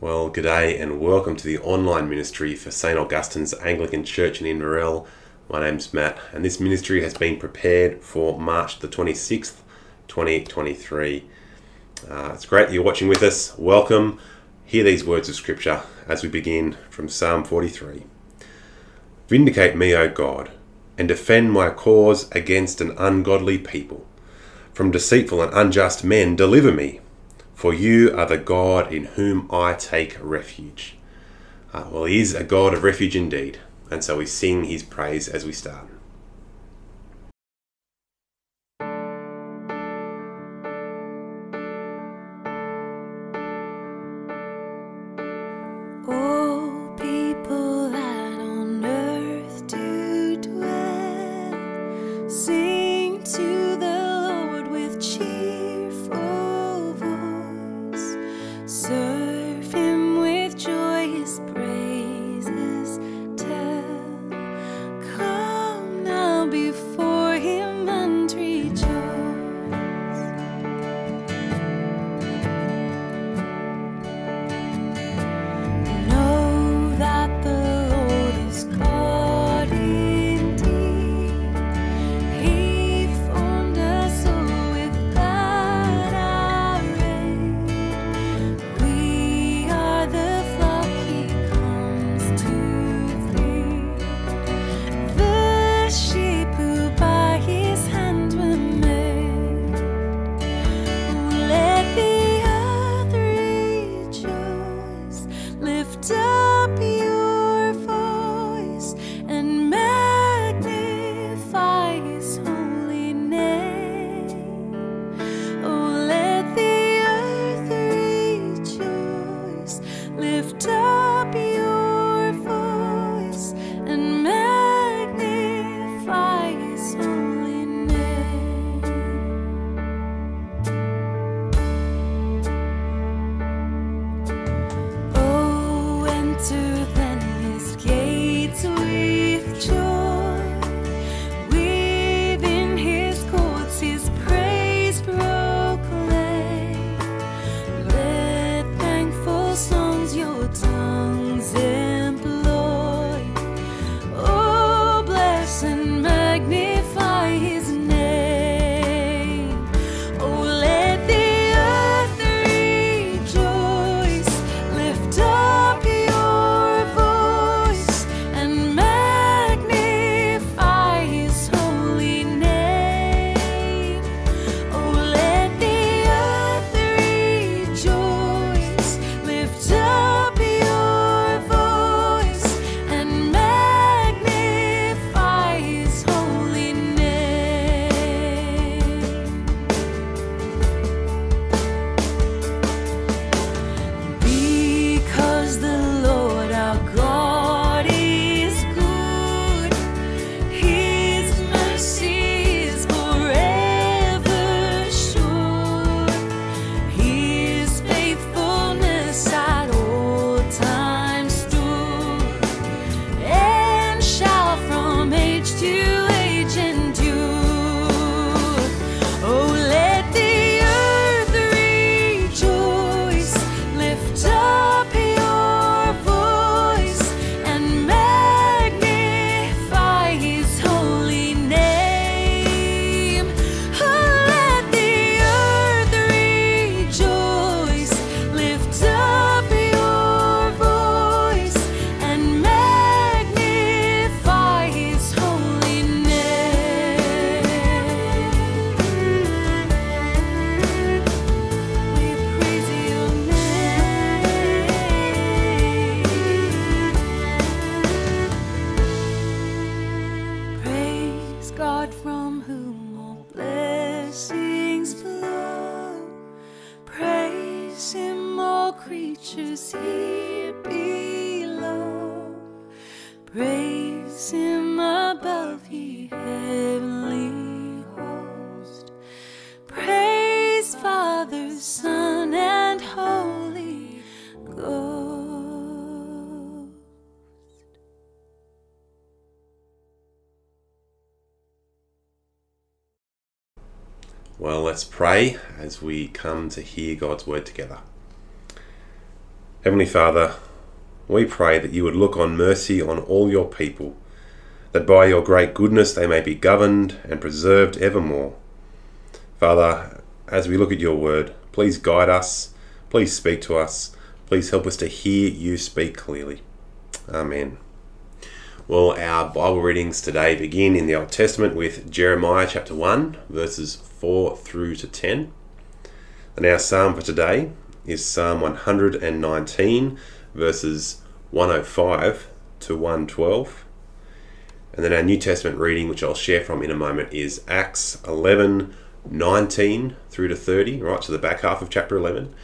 Well, g'day and welcome to the online ministry for St. Augustine's Anglican Church in Inverell. My name's Matt, and this ministry has been prepared for March the 26th, 2023. Uh, it's great that you're watching with us. Welcome. Hear these words of Scripture as we begin from Psalm 43. Vindicate me, O God, and defend my cause against an ungodly people. From deceitful and unjust men, deliver me for you are the God in whom I take refuge. Uh, well, He is a God of refuge indeed, and so we sing His praise as we start. Well, let's pray as we come to hear God's word together. Heavenly Father, we pray that you would look on mercy on all your people, that by your great goodness they may be governed and preserved evermore. Father, as we look at your word, please guide us, please speak to us, please help us to hear you speak clearly. Amen. Well, our Bible readings today begin in the Old Testament with Jeremiah chapter 1, verses 4 through to 10. And our psalm for today is Psalm 119, verses 105 to 112. And then our New Testament reading, which I'll share from in a moment, is Acts 11, 19 through to 30, right to the back half of chapter 11.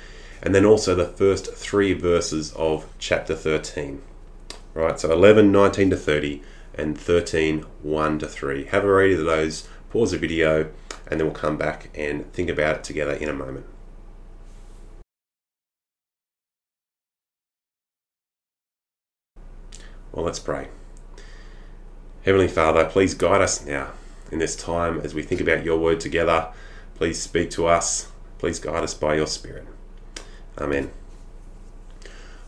And then also the first three verses of chapter 13. Right, so 11, 19 to 30, and 13, 1 to 3. Have a read of those, pause the video, and then we'll come back and think about it together in a moment. Well, let's pray. Heavenly Father, please guide us now in this time as we think about your word together. Please speak to us. Please guide us by your Spirit. Amen.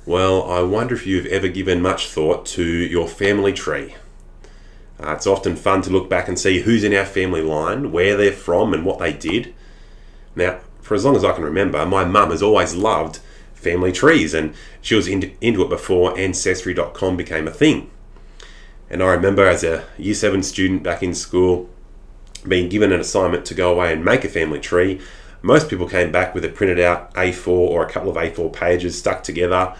Well, I wonder if you've ever given much thought to your family tree. Uh, it's often fun to look back and see who's in our family line, where they're from, and what they did. Now, for as long as I can remember, my mum has always loved family trees, and she was into, into it before Ancestry.com became a thing. And I remember as a year seven student back in school being given an assignment to go away and make a family tree. Most people came back with a printed out A4 or a couple of A4 pages stuck together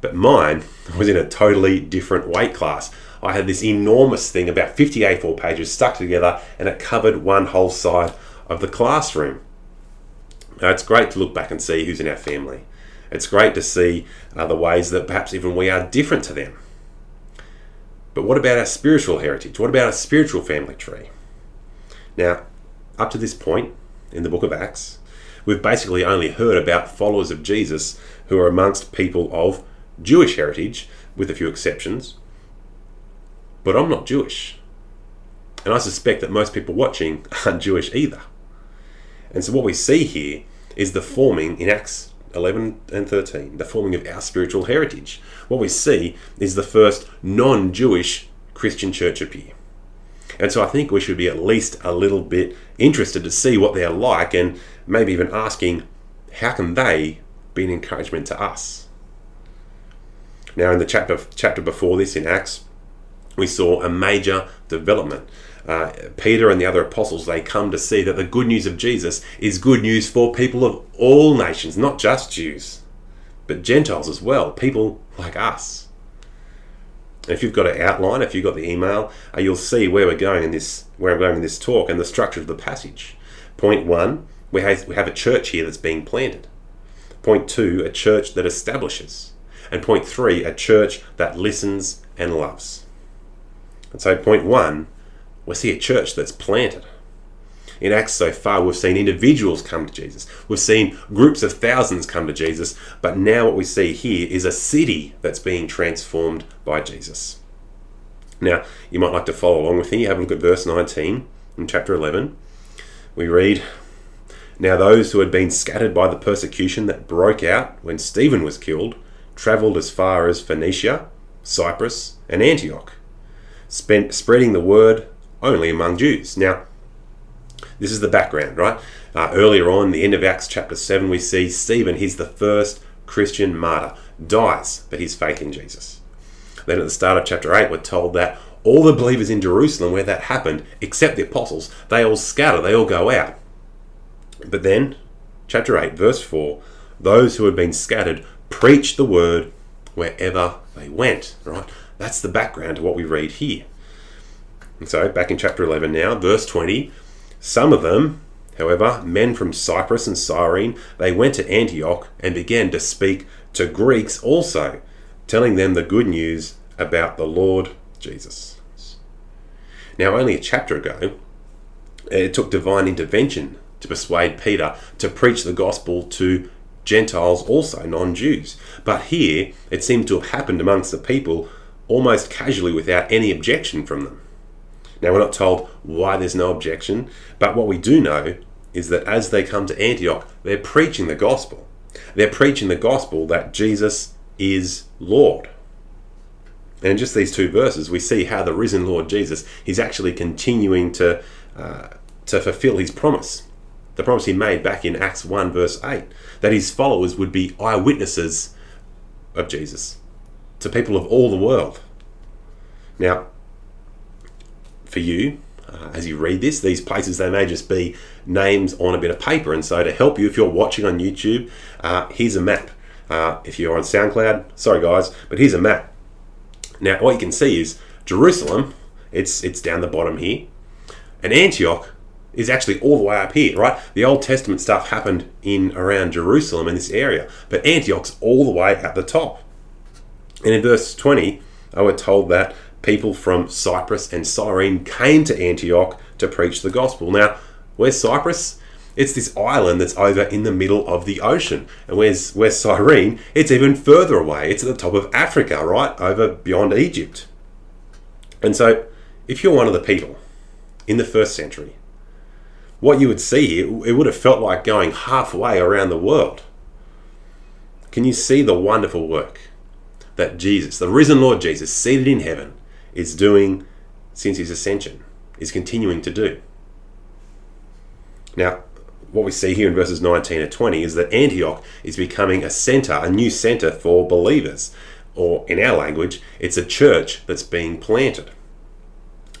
but mine was in a totally different weight class. I had this enormous thing, about 50 A4 pages stuck together, and it covered one whole side of the classroom. Now, it's great to look back and see who's in our family. It's great to see uh, the ways that perhaps even we are different to them. But what about our spiritual heritage? What about our spiritual family tree? Now, up to this point in the book of Acts, we've basically only heard about followers of Jesus who are amongst people of Jewish heritage, with a few exceptions. But I'm not Jewish. And I suspect that most people watching aren't Jewish either. And so what we see here is the forming in Acts 11 and 13, the forming of our spiritual heritage. What we see is the first non Jewish Christian church appear. And so I think we should be at least a little bit interested to see what they're like and maybe even asking, how can they be an encouragement to us? Now, in the chapter chapter before this in Acts, we saw a major development. Uh, Peter and the other apostles they come to see that the good news of Jesus is good news for people of all nations, not just Jews, but Gentiles as well, people like us. If you've got an outline, if you've got the email, uh, you'll see where we're going in this where we're going in this talk and the structure of the passage. Point one, we have, we have a church here that's being planted. Point two, a church that establishes. And point three, a church that listens and loves. And so, point one, we see a church that's planted. In Acts so far, we've seen individuals come to Jesus. We've seen groups of thousands come to Jesus. But now, what we see here is a city that's being transformed by Jesus. Now, you might like to follow along with me. Have a look at verse 19 in chapter 11. We read, Now those who had been scattered by the persecution that broke out when Stephen was killed travelled as far as Phoenicia, Cyprus, and Antioch, spent spreading the word only among Jews. Now, this is the background, right? Uh, earlier on, the end of Acts chapter 7, we see Stephen, he's the first Christian martyr, dies for his faith in Jesus. Then at the start of chapter 8, we're told that all the believers in Jerusalem where that happened, except the apostles, they all scatter, they all go out. But then, chapter 8, verse 4, those who had been scattered preached the word wherever they went. Right? That's the background to what we read here. And so, back in chapter 11 now, verse 20, some of them, however, men from Cyprus and Cyrene, they went to Antioch and began to speak to Greeks also, telling them the good news about the Lord Jesus. Now, only a chapter ago, it took divine intervention to persuade Peter to preach the gospel to Gentiles also, non Jews. But here, it seemed to have happened amongst the people almost casually without any objection from them. Now, we're not told why there's no objection, but what we do know is that as they come to Antioch, they're preaching the gospel. They're preaching the gospel that Jesus is Lord. And in just these two verses, we see how the risen Lord Jesus is actually continuing to, uh, to fulfill his promise. The promise he made back in Acts 1, verse 8, that his followers would be eyewitnesses of Jesus to people of all the world. Now, for you, uh, as you read this, these places they may just be names on a bit of paper. And so, to help you, if you're watching on YouTube, uh, here's a map. Uh, if you're on SoundCloud, sorry guys, but here's a map. Now, what you can see is Jerusalem. It's it's down the bottom here, and Antioch is actually all the way up here, right? The Old Testament stuff happened in around Jerusalem in this area, but Antioch's all the way at the top. And in verse 20, I were told that people from Cyprus and Cyrene came to Antioch to preach the gospel. Now, where's Cyprus? It's this island that's over in the middle of the ocean. And where's, where's Cyrene? It's even further away. It's at the top of Africa, right? Over beyond Egypt. And so, if you're one of the people in the first century, what you would see, it would have felt like going halfway around the world. Can you see the wonderful work that Jesus, the risen Lord Jesus, seated in heaven, is doing since his ascension, is continuing to do? Now, what we see here in verses 19 to 20 is that Antioch is becoming a center, a new center for believers. Or in our language, it's a church that's being planted.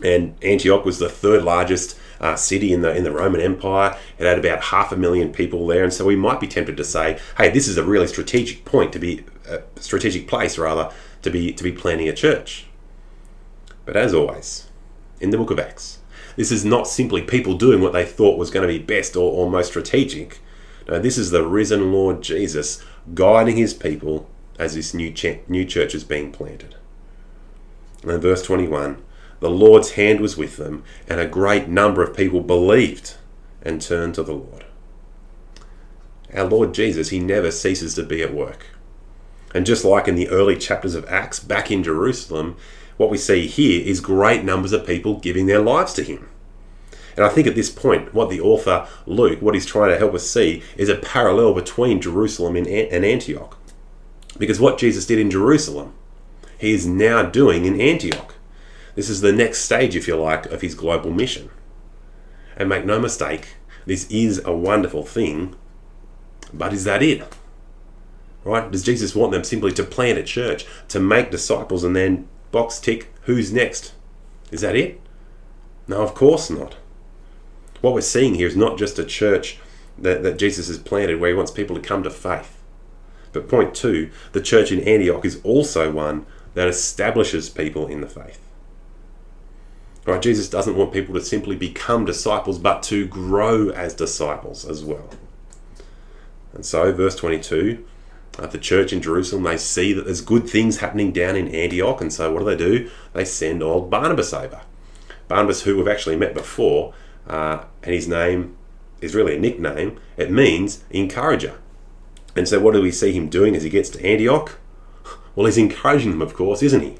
And Antioch was the third largest uh, city in the in the Roman Empire. It had about half a million people there, and so we might be tempted to say, "Hey, this is a really strategic point to be a strategic place, rather, to be to be planning a church." But as always, in the Book of Acts, this is not simply people doing what they thought was going to be best or, or most strategic. No, this is the risen Lord Jesus guiding his people as this new, ch- new church is being planted. And verse 21, the Lord's hand was with them, and a great number of people believed and turned to the Lord. Our Lord Jesus, He never ceases to be at work. And just like in the early chapters of Acts back in Jerusalem, what we see here is great numbers of people giving their lives to Him. And I think at this point, what the author Luke, what he's trying to help us see, is a parallel between Jerusalem and Antioch. Because what Jesus did in Jerusalem, he is now doing in Antioch. This is the next stage, if you like, of his global mission. And make no mistake, this is a wonderful thing, but is that it? Right? Does Jesus want them simply to plant a church, to make disciples, and then box tick, who's next? Is that it? No, of course not. What we're seeing here is not just a church that, that Jesus has planted where he wants people to come to faith. But point two, the church in Antioch is also one that establishes people in the faith. Right? Jesus doesn't want people to simply become disciples, but to grow as disciples as well. And so, verse 22, at the church in Jerusalem, they see that there's good things happening down in Antioch, and so what do they do? They send old Barnabas over. Barnabas, who we've actually met before, uh, and his name is really a nickname. It means encourager. And so, what do we see him doing as he gets to Antioch? Well, he's encouraging them, of course, isn't he?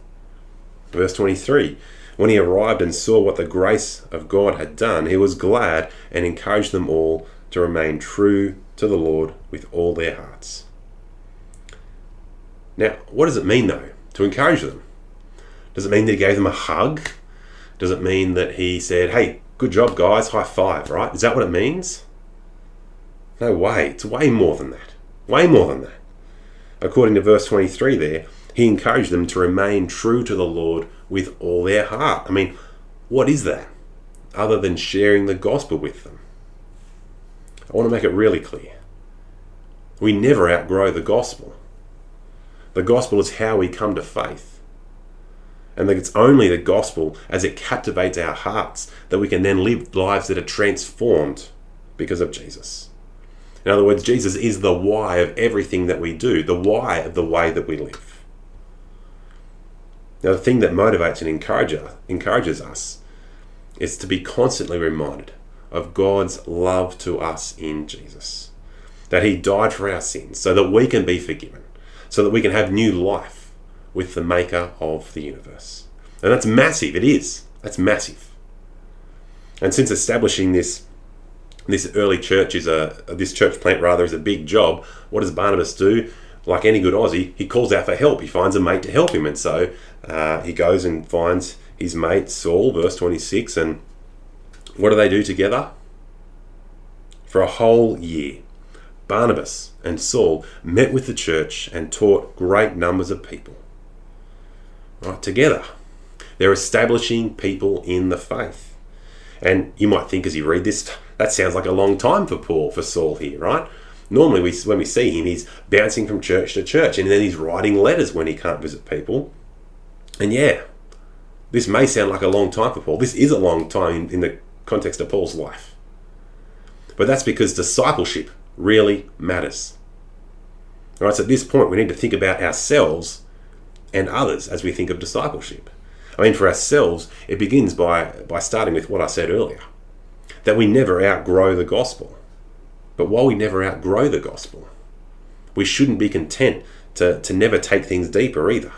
Verse 23 when he arrived and saw what the grace of God had done, he was glad and encouraged them all to remain true to the Lord with all their hearts. Now, what does it mean though to encourage them? Does it mean that he gave them a hug? Does it mean that he said, hey, good job, guys, high five, right? Is that what it means? No way. It's way more than that. Way more than that. According to verse 23 there, he encouraged them to remain true to the Lord with all their heart. I mean, what is that other than sharing the gospel with them? I want to make it really clear. We never outgrow the gospel. The gospel is how we come to faith. And that it's only the gospel as it captivates our hearts that we can then live lives that are transformed because of Jesus. In other words, Jesus is the why of everything that we do, the why of the way that we live. Now, the thing that motivates and encourages, us is to be constantly reminded of God's love to us in Jesus. That He died for our sins so that we can be forgiven, so that we can have new life with the Maker of the universe. And that's massive, it is. That's massive. And since establishing this this early church is a this church plant rather is a big job, what does Barnabas do? Like any good Aussie, he calls out for help. He finds a mate to help him. And so uh, he goes and finds his mate Saul, verse 26. And what do they do together? For a whole year, Barnabas and Saul met with the church and taught great numbers of people. Right, together. They're establishing people in the faith. And you might think as you read this, that sounds like a long time for Paul, for Saul here, right? Normally, we, when we see him, he's bouncing from church to church and then he's writing letters when he can't visit people. And yeah, this may sound like a long time for Paul. This is a long time in, in the context of Paul's life. But that's because discipleship really matters. All right, so at this point, we need to think about ourselves and others as we think of discipleship. I mean, for ourselves, it begins by, by starting with what I said earlier that we never outgrow the gospel. But while we never outgrow the gospel, we shouldn't be content to, to never take things deeper either.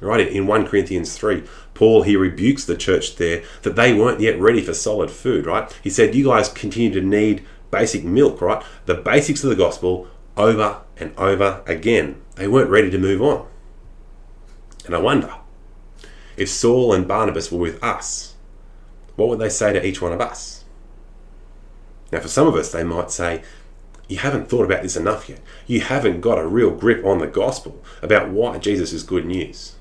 Right? In 1 Corinthians 3, Paul he rebukes the church there that they weren't yet ready for solid food, right? He said, You guys continue to need basic milk, right? The basics of the gospel over and over again. They weren't ready to move on. And I wonder if Saul and Barnabas were with us, what would they say to each one of us? Now, for some of us, they might say, You haven't thought about this enough yet. You haven't got a real grip on the gospel about why Jesus is good news.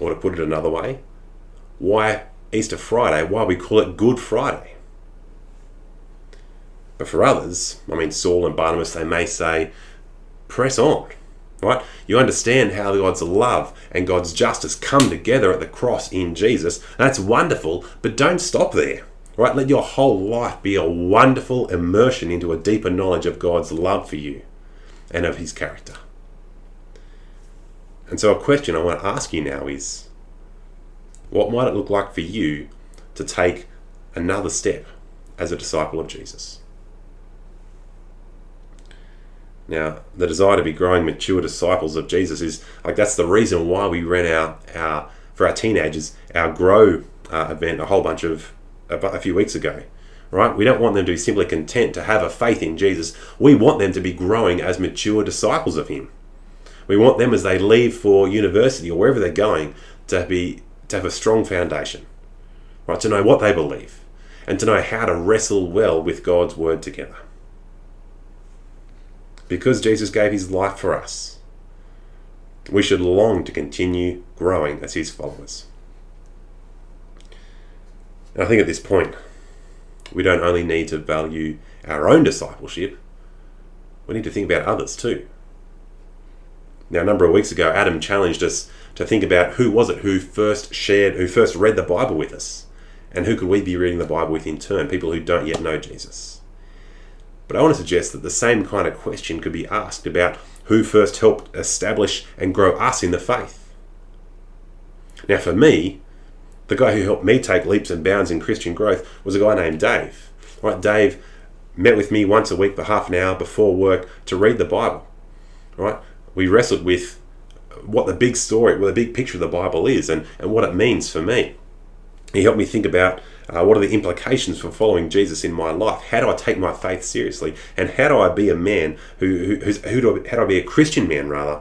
Or to put it another way, why Easter Friday, why we call it Good Friday. But for others, I mean, Saul and Barnabas, they may say, Press on right? You understand how God's love and God's justice come together at the cross in Jesus. That's wonderful, but don't stop there. Right? Let your whole life be a wonderful immersion into a deeper knowledge of God's love for you and of his character. And so, a question I want to ask you now is what might it look like for you to take another step as a disciple of Jesus? Now, the desire to be growing mature disciples of Jesus is like that's the reason why we ran our, our for our teenagers our grow uh, event a whole bunch of a few weeks ago, right? We don't want them to be simply content to have a faith in Jesus. We want them to be growing as mature disciples of Him. We want them as they leave for university or wherever they're going to be to have a strong foundation, right? To know what they believe and to know how to wrestle well with God's word together. Because Jesus gave His life for us, we should long to continue growing as His followers. And I think at this point, we don't only need to value our own discipleship, we need to think about others too. Now, a number of weeks ago, Adam challenged us to think about who was it who first shared, who first read the Bible with us, and who could we be reading the Bible with in turn, people who don't yet know Jesus. But I want to suggest that the same kind of question could be asked about who first helped establish and grow us in the faith. Now, for me, the guy who helped me take leaps and bounds in Christian growth was a guy named Dave. Right, Dave met with me once a week for half an hour before work to read the Bible. Right, we wrestled with what the big story, what the big picture of the Bible is, and, and what it means for me. He helped me think about uh, what are the implications for following Jesus in my life. How do I take my faith seriously, and how do I be a man who, who who's, who do I, how do I be a Christian man rather,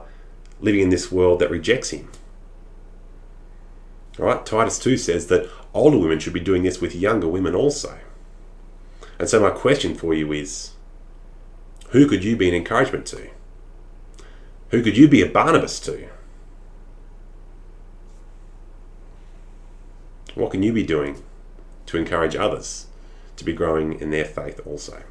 living in this world that rejects Him? All right, Titus 2 says that older women should be doing this with younger women also. And so, my question for you is who could you be an encouragement to? Who could you be a Barnabas to? What can you be doing to encourage others to be growing in their faith also?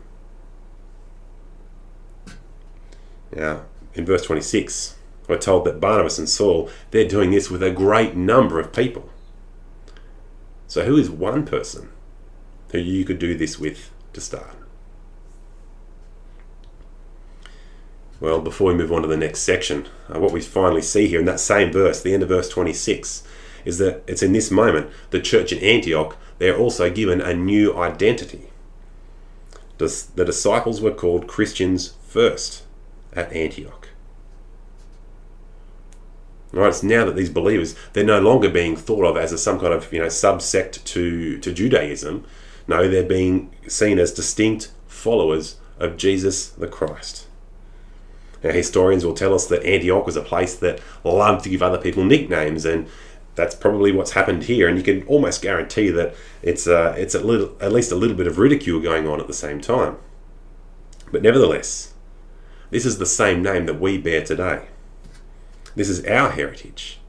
Now, in verse 26, we're told that Barnabas and Saul, they're doing this with a great number of people. So, who is one person who you could do this with to start? Well, before we move on to the next section, uh, what we finally see here in that same verse, the end of verse 26, is that it's in this moment the church in Antioch, they're also given a new identity. The disciples were called Christians first at Antioch. Right, it's now that these believers they're no longer being thought of as a, some kind of you know subsect to to Judaism. No, they're being seen as distinct followers of Jesus the Christ. Now, historians will tell us that Antioch was a place that loved to give other people nicknames, and that's probably what's happened here. And you can almost guarantee that it's uh, it's a little, at least a little bit of ridicule going on at the same time. But nevertheless, this is the same name that we bear today. This is our heritage.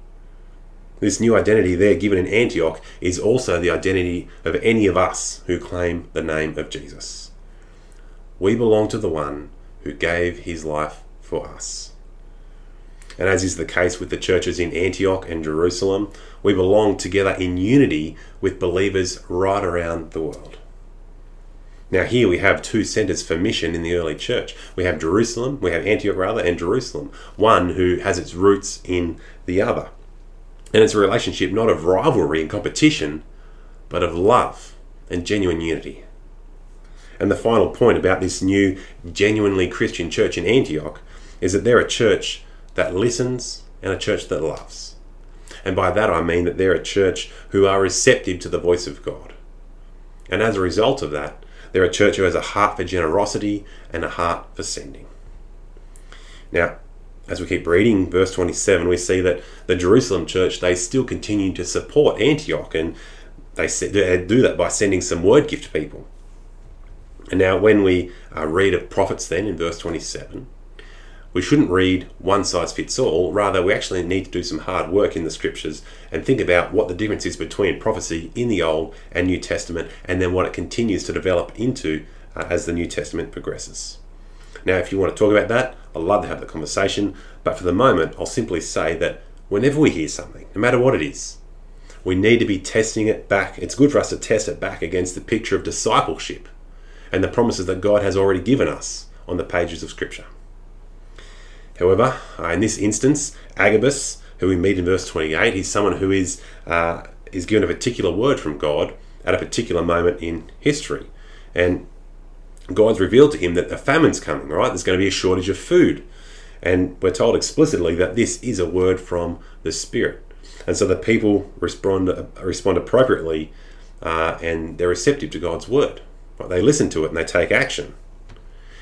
This new identity there given in Antioch is also the identity of any of us who claim the name of Jesus. We belong to the one who gave his life for us. And as is the case with the churches in Antioch and Jerusalem, we belong together in unity with believers right around the world. Now, here we have two centers for mission in the early church. We have Jerusalem, we have Antioch rather, and Jerusalem, one who has its roots in the other. And it's a relationship not of rivalry and competition, but of love and genuine unity. And the final point about this new, genuinely Christian church in Antioch is that they're a church that listens and a church that loves. And by that I mean that they're a church who are receptive to the voice of God. And as a result of that, they're a church who has a heart for generosity and a heart for sending. Now, as we keep reading verse 27, we see that the Jerusalem church, they still continue to support Antioch and they do that by sending some word gift people. And now, when we uh, read of prophets, then in verse 27, we shouldn't read one size fits all. Rather, we actually need to do some hard work in the scriptures and think about what the difference is between prophecy in the Old and New Testament and then what it continues to develop into uh, as the New Testament progresses. Now, if you want to talk about that, I'd love to have the conversation, but for the moment, I'll simply say that whenever we hear something, no matter what it is, we need to be testing it back. It's good for us to test it back against the picture of discipleship and the promises that God has already given us on the pages of Scripture. However, uh, in this instance, Agabus, who we meet in verse 28, he's someone who is, uh, is given a particular word from God at a particular moment in history. And God's revealed to him that a famine's coming, right? There's going to be a shortage of food. And we're told explicitly that this is a word from the Spirit. And so the people respond, uh, respond appropriately uh, and they're receptive to God's word. Right? They listen to it and they take action.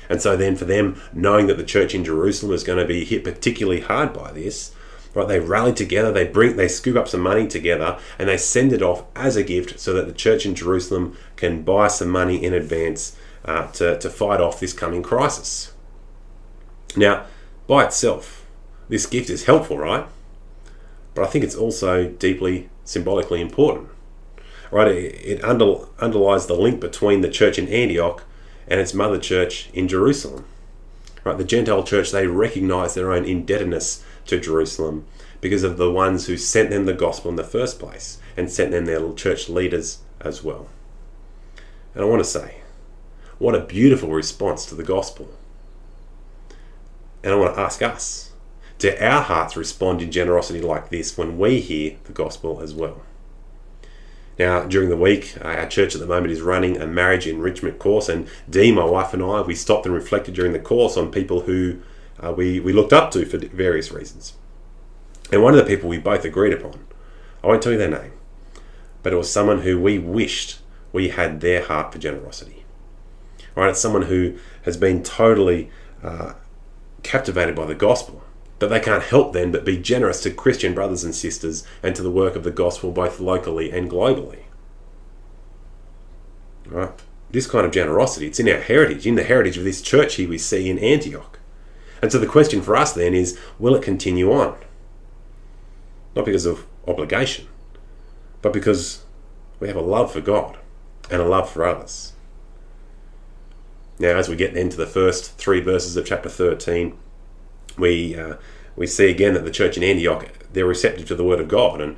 And so then for them, knowing that the church in Jerusalem is going to be hit particularly hard by this, right, they rally together, they bring they scoop up some money together and they send it off as a gift so that the church in Jerusalem can buy some money in advance uh, to, to fight off this coming crisis. Now, by itself, this gift is helpful, right? But I think it's also deeply symbolically important. Right, it, it under, underlies the link between the church in Antioch and its mother church in Jerusalem. Right, the Gentile church, they recognize their own indebtedness to Jerusalem because of the ones who sent them the gospel in the first place and sent them their church leaders as well. And I want to say, what a beautiful response to the gospel. And I want to ask us, do our hearts respond in generosity like this when we hear the gospel as well? Now, during the week, uh, our church at the moment is running a marriage enrichment course, and Dee, my wife, and I, we stopped and reflected during the course on people who uh, we, we looked up to for various reasons. And one of the people we both agreed upon, I won't tell you their name, but it was someone who we wished we had their heart for generosity. Right? It's someone who has been totally uh, captivated by the gospel that they can't help then but be generous to Christian brothers and sisters and to the work of the gospel both locally and globally. This kind of generosity, it's in our heritage, in the heritage of this church here we see in Antioch. And so the question for us then is will it continue on? Not because of obligation, but because we have a love for God and a love for others. Now, as we get into the first three verses of chapter 13, we uh, we see again that the church in Antioch they're receptive to the word of God. And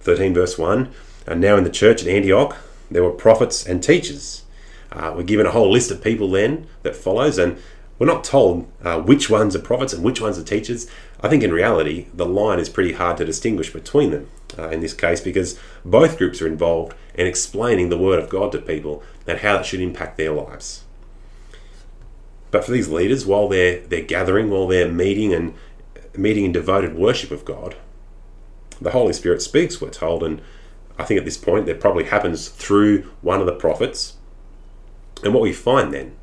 13 verse 1, and now in the church at Antioch there were prophets and teachers. Uh, we're given a whole list of people then that follows, and we're not told uh, which ones are prophets and which ones are teachers. I think in reality the line is pretty hard to distinguish between them uh, in this case because both groups are involved in explaining the word of God to people and how that should impact their lives. But for these leaders, while they're they're gathering, while they're meeting and meeting in devoted worship of God, the Holy Spirit speaks, we're told, and I think at this point that probably happens through one of the prophets. And what we find then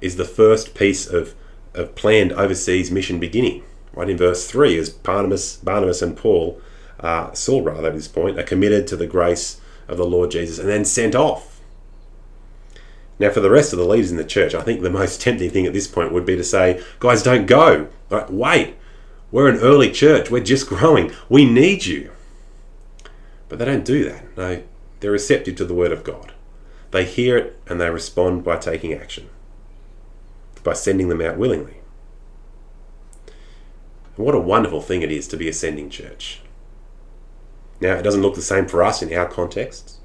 is the first piece of of planned overseas mission beginning. Right in verse 3, as Barnabas, Barnabas and Paul, uh, Saul rather at this point, are committed to the grace of the Lord Jesus and then sent off. Now, for the rest of the leaders in the church, I think the most tempting thing at this point would be to say, guys, don't go. Right, wait, we're an early church. We're just growing. We need you. But they don't do that. No, they're receptive to the word of God. They hear it and they respond by taking action, by sending them out willingly. And what a wonderful thing it is to be a sending church. Now, it doesn't look the same for us in our contexts,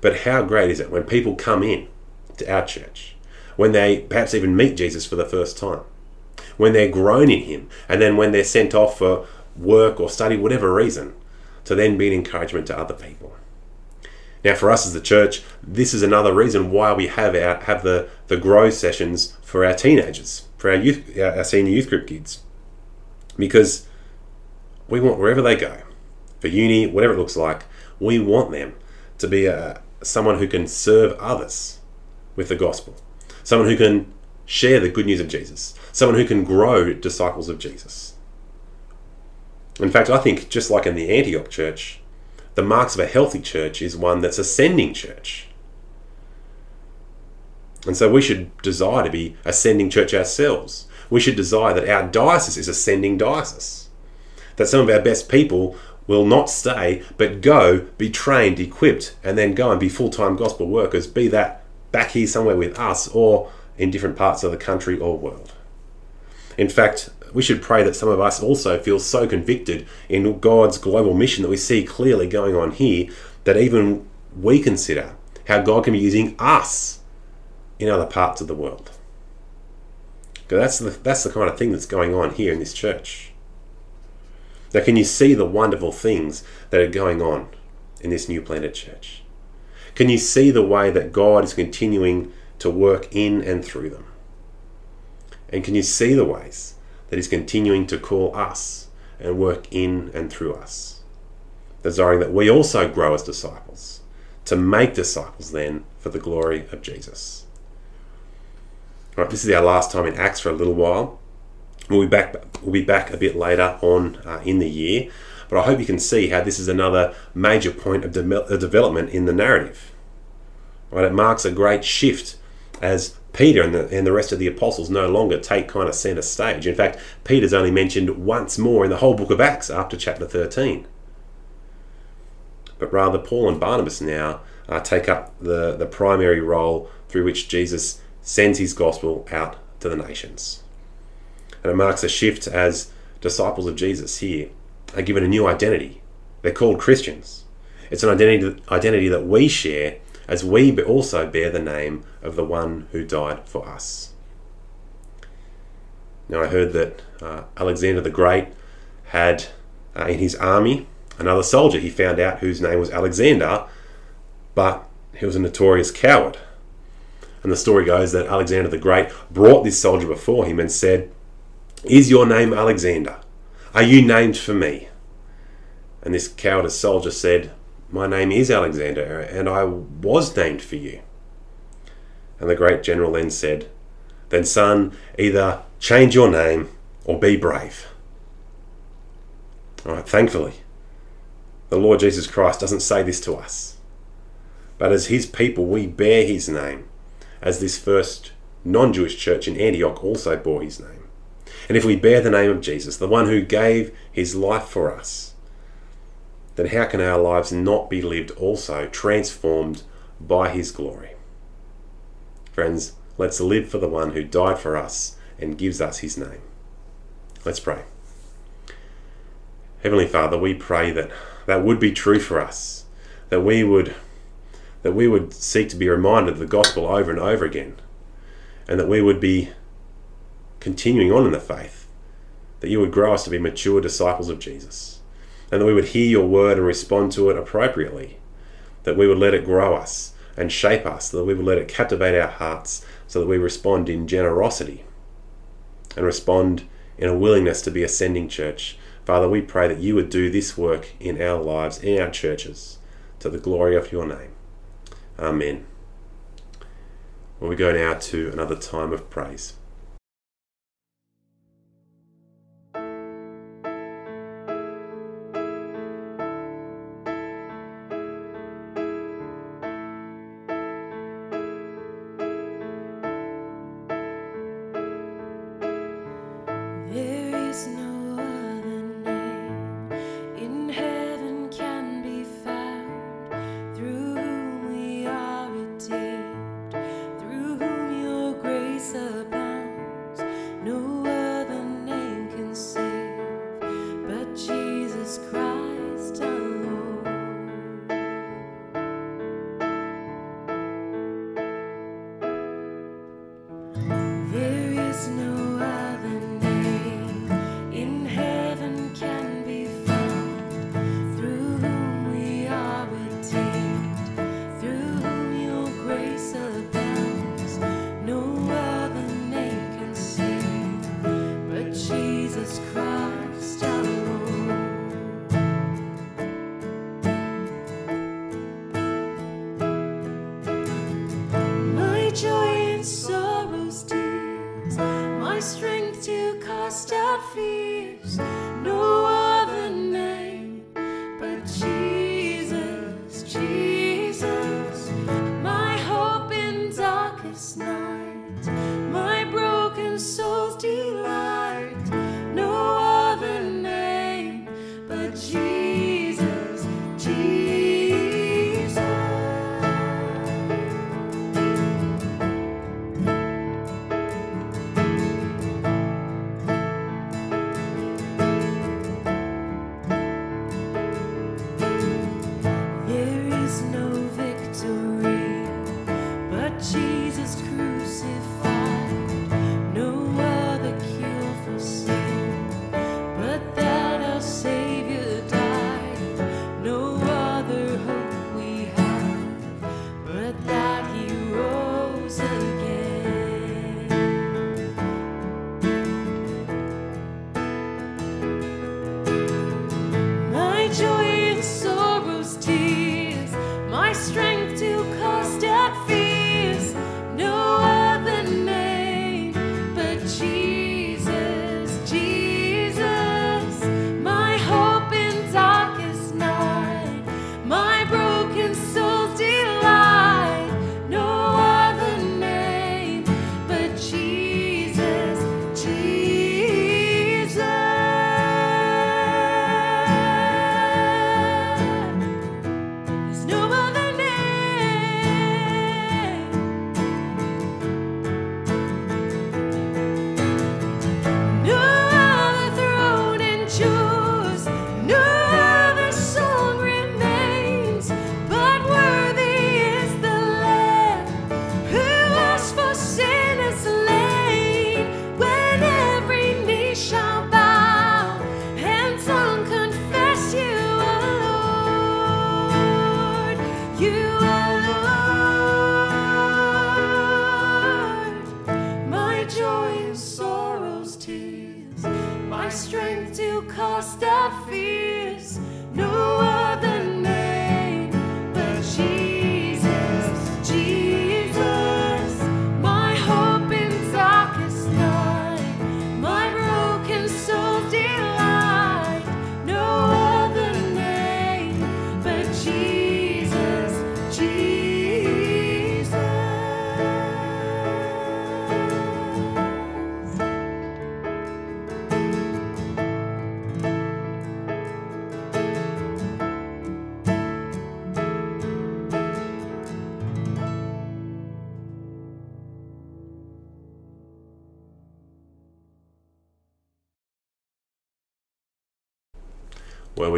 but how great is it when people come in to our church, when they perhaps even meet Jesus for the first time, when they're grown in Him, and then when they're sent off for work or study, whatever reason, to then be an encouragement to other people. Now, for us as the church, this is another reason why we have our have the the grow sessions for our teenagers, for our youth, our senior youth group kids, because we want wherever they go, for uni, whatever it looks like, we want them to be a, someone who can serve others with the gospel, someone who can share the good news of Jesus, someone who can grow disciples of Jesus. In fact, I think just like in the Antioch church, the marks of a healthy church is one that's ascending church. And so we should desire to be ascending church ourselves. We should desire that our diocese is ascending diocese. That some of our best people will not stay, but go, be trained, equipped, and then go and be full time gospel workers, be that back here somewhere with us or in different parts of the country or world. In fact, we should pray that some of us also feel so convicted in God's global mission that we see clearly going on here that even we consider how God can be using us in other parts of the world. That's the, that's the kind of thing that's going on here in this church. Now, can you see the wonderful things that are going on in this new planet church? Can you see the way that God is continuing to work in and through them? And can you see the ways that He's continuing to call us and work in and through us? Desiring that we also grow as disciples, to make disciples then for the glory of Jesus. All right, this is our last time in Acts for a little while. We'll be back. We'll be back a bit later on uh, in the year, but I hope you can see how this is another major point of de- development in the narrative. Right, it marks a great shift as Peter and the, and the rest of the apostles no longer take kind of center stage. In fact, Peter's only mentioned once more in the whole book of Acts after chapter 13. But rather, Paul and Barnabas now uh, take up the, the primary role through which Jesus sends his gospel out to the nations. And it marks a shift as disciples of Jesus here are given a new identity. They're called Christians. It's an identity, identity that we share as we also bear the name of the one who died for us. Now, I heard that uh, Alexander the Great had uh, in his army another soldier he found out whose name was Alexander, but he was a notorious coward. And the story goes that Alexander the Great brought this soldier before him and said, Is your name Alexander? Are you named for me? And this cowardice soldier said, my name is Alexander, and I was named for you. And the great general then said, Then, son, either change your name or be brave. All right, thankfully, the Lord Jesus Christ doesn't say this to us. But as his people, we bear his name, as this first non Jewish church in Antioch also bore his name. And if we bear the name of Jesus, the one who gave his life for us, then how can our lives not be lived also transformed by His glory? Friends, let's live for the one who died for us and gives us His name. Let's pray. Heavenly Father, we pray that that would be true for us, that we would that we would seek to be reminded of the gospel over and over again, and that we would be continuing on in the faith, that you would grow us to be mature disciples of Jesus and that we would hear your word and respond to it appropriately, that we would let it grow us and shape us, that we would let it captivate our hearts so that we respond in generosity and respond in a willingness to be a sending church. Father, we pray that you would do this work in our lives, in our churches, to the glory of your name. Amen. Well, we go now to another time of praise.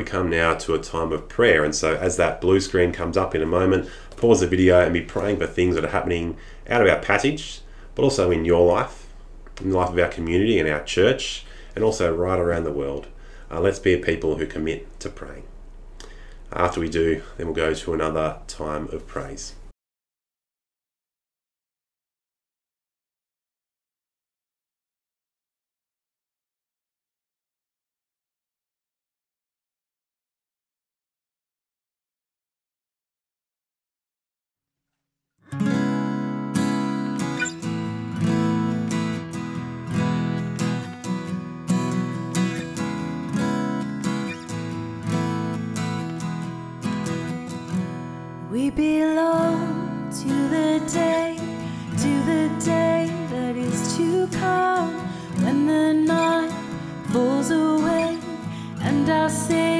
come now to a time of prayer. And so, as that blue screen comes up in a moment, pause the video and be praying for things that are happening out of our passage, but also in your life, in the life of our community and our church, and also right around the world. Uh, let's be a people who commit to praying. After we do, then we'll go to another time of praise. belong to the day, to the day that is to come when the night falls away and I say.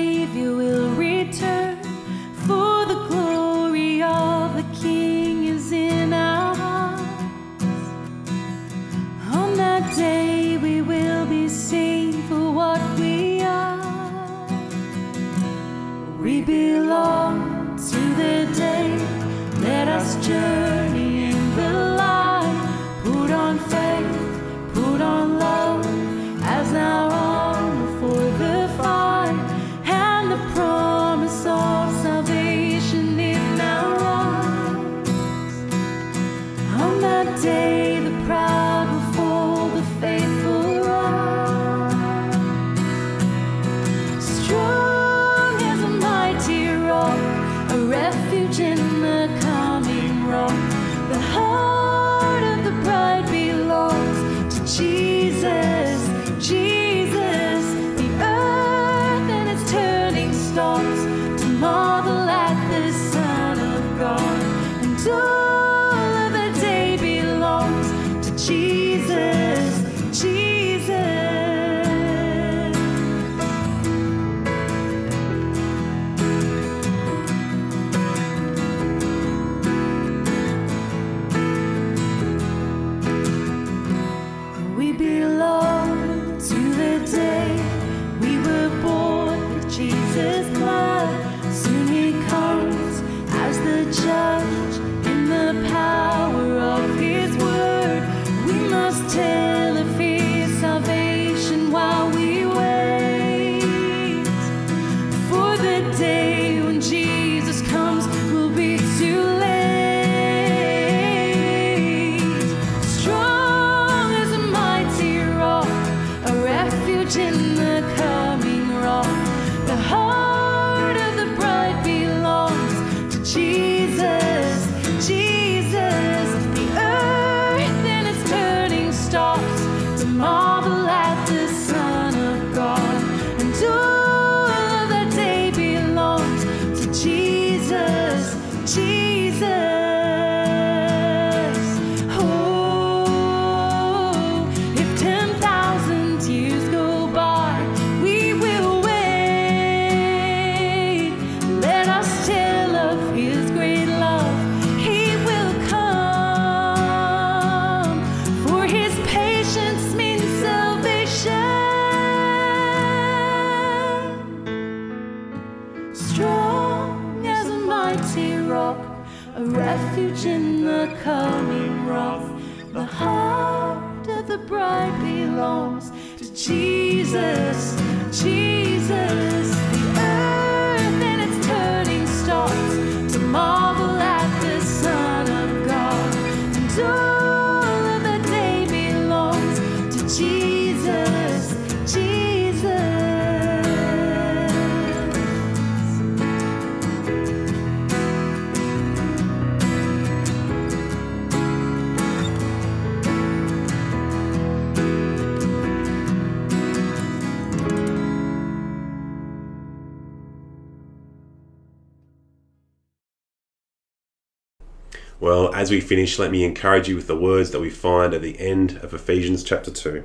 as we finish, let me encourage you with the words that we find at the end of Ephesians chapter 2.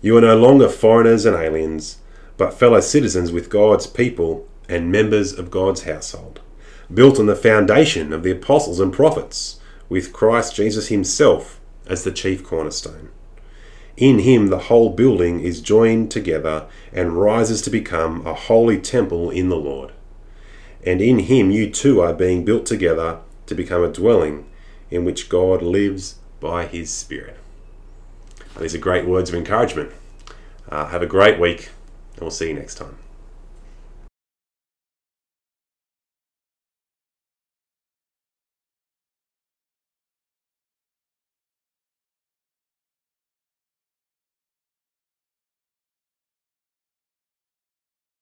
You are no longer foreigners and aliens, but fellow citizens with God's people and members of God's household, built on the foundation of the apostles and prophets, with Christ Jesus Himself as the chief cornerstone. In Him, the whole building is joined together and rises to become a holy temple in the Lord. And in Him, you too are being built together to become a dwelling in which God lives by His Spirit. These are great words of encouragement. Uh, have a great week, and we'll see you next time.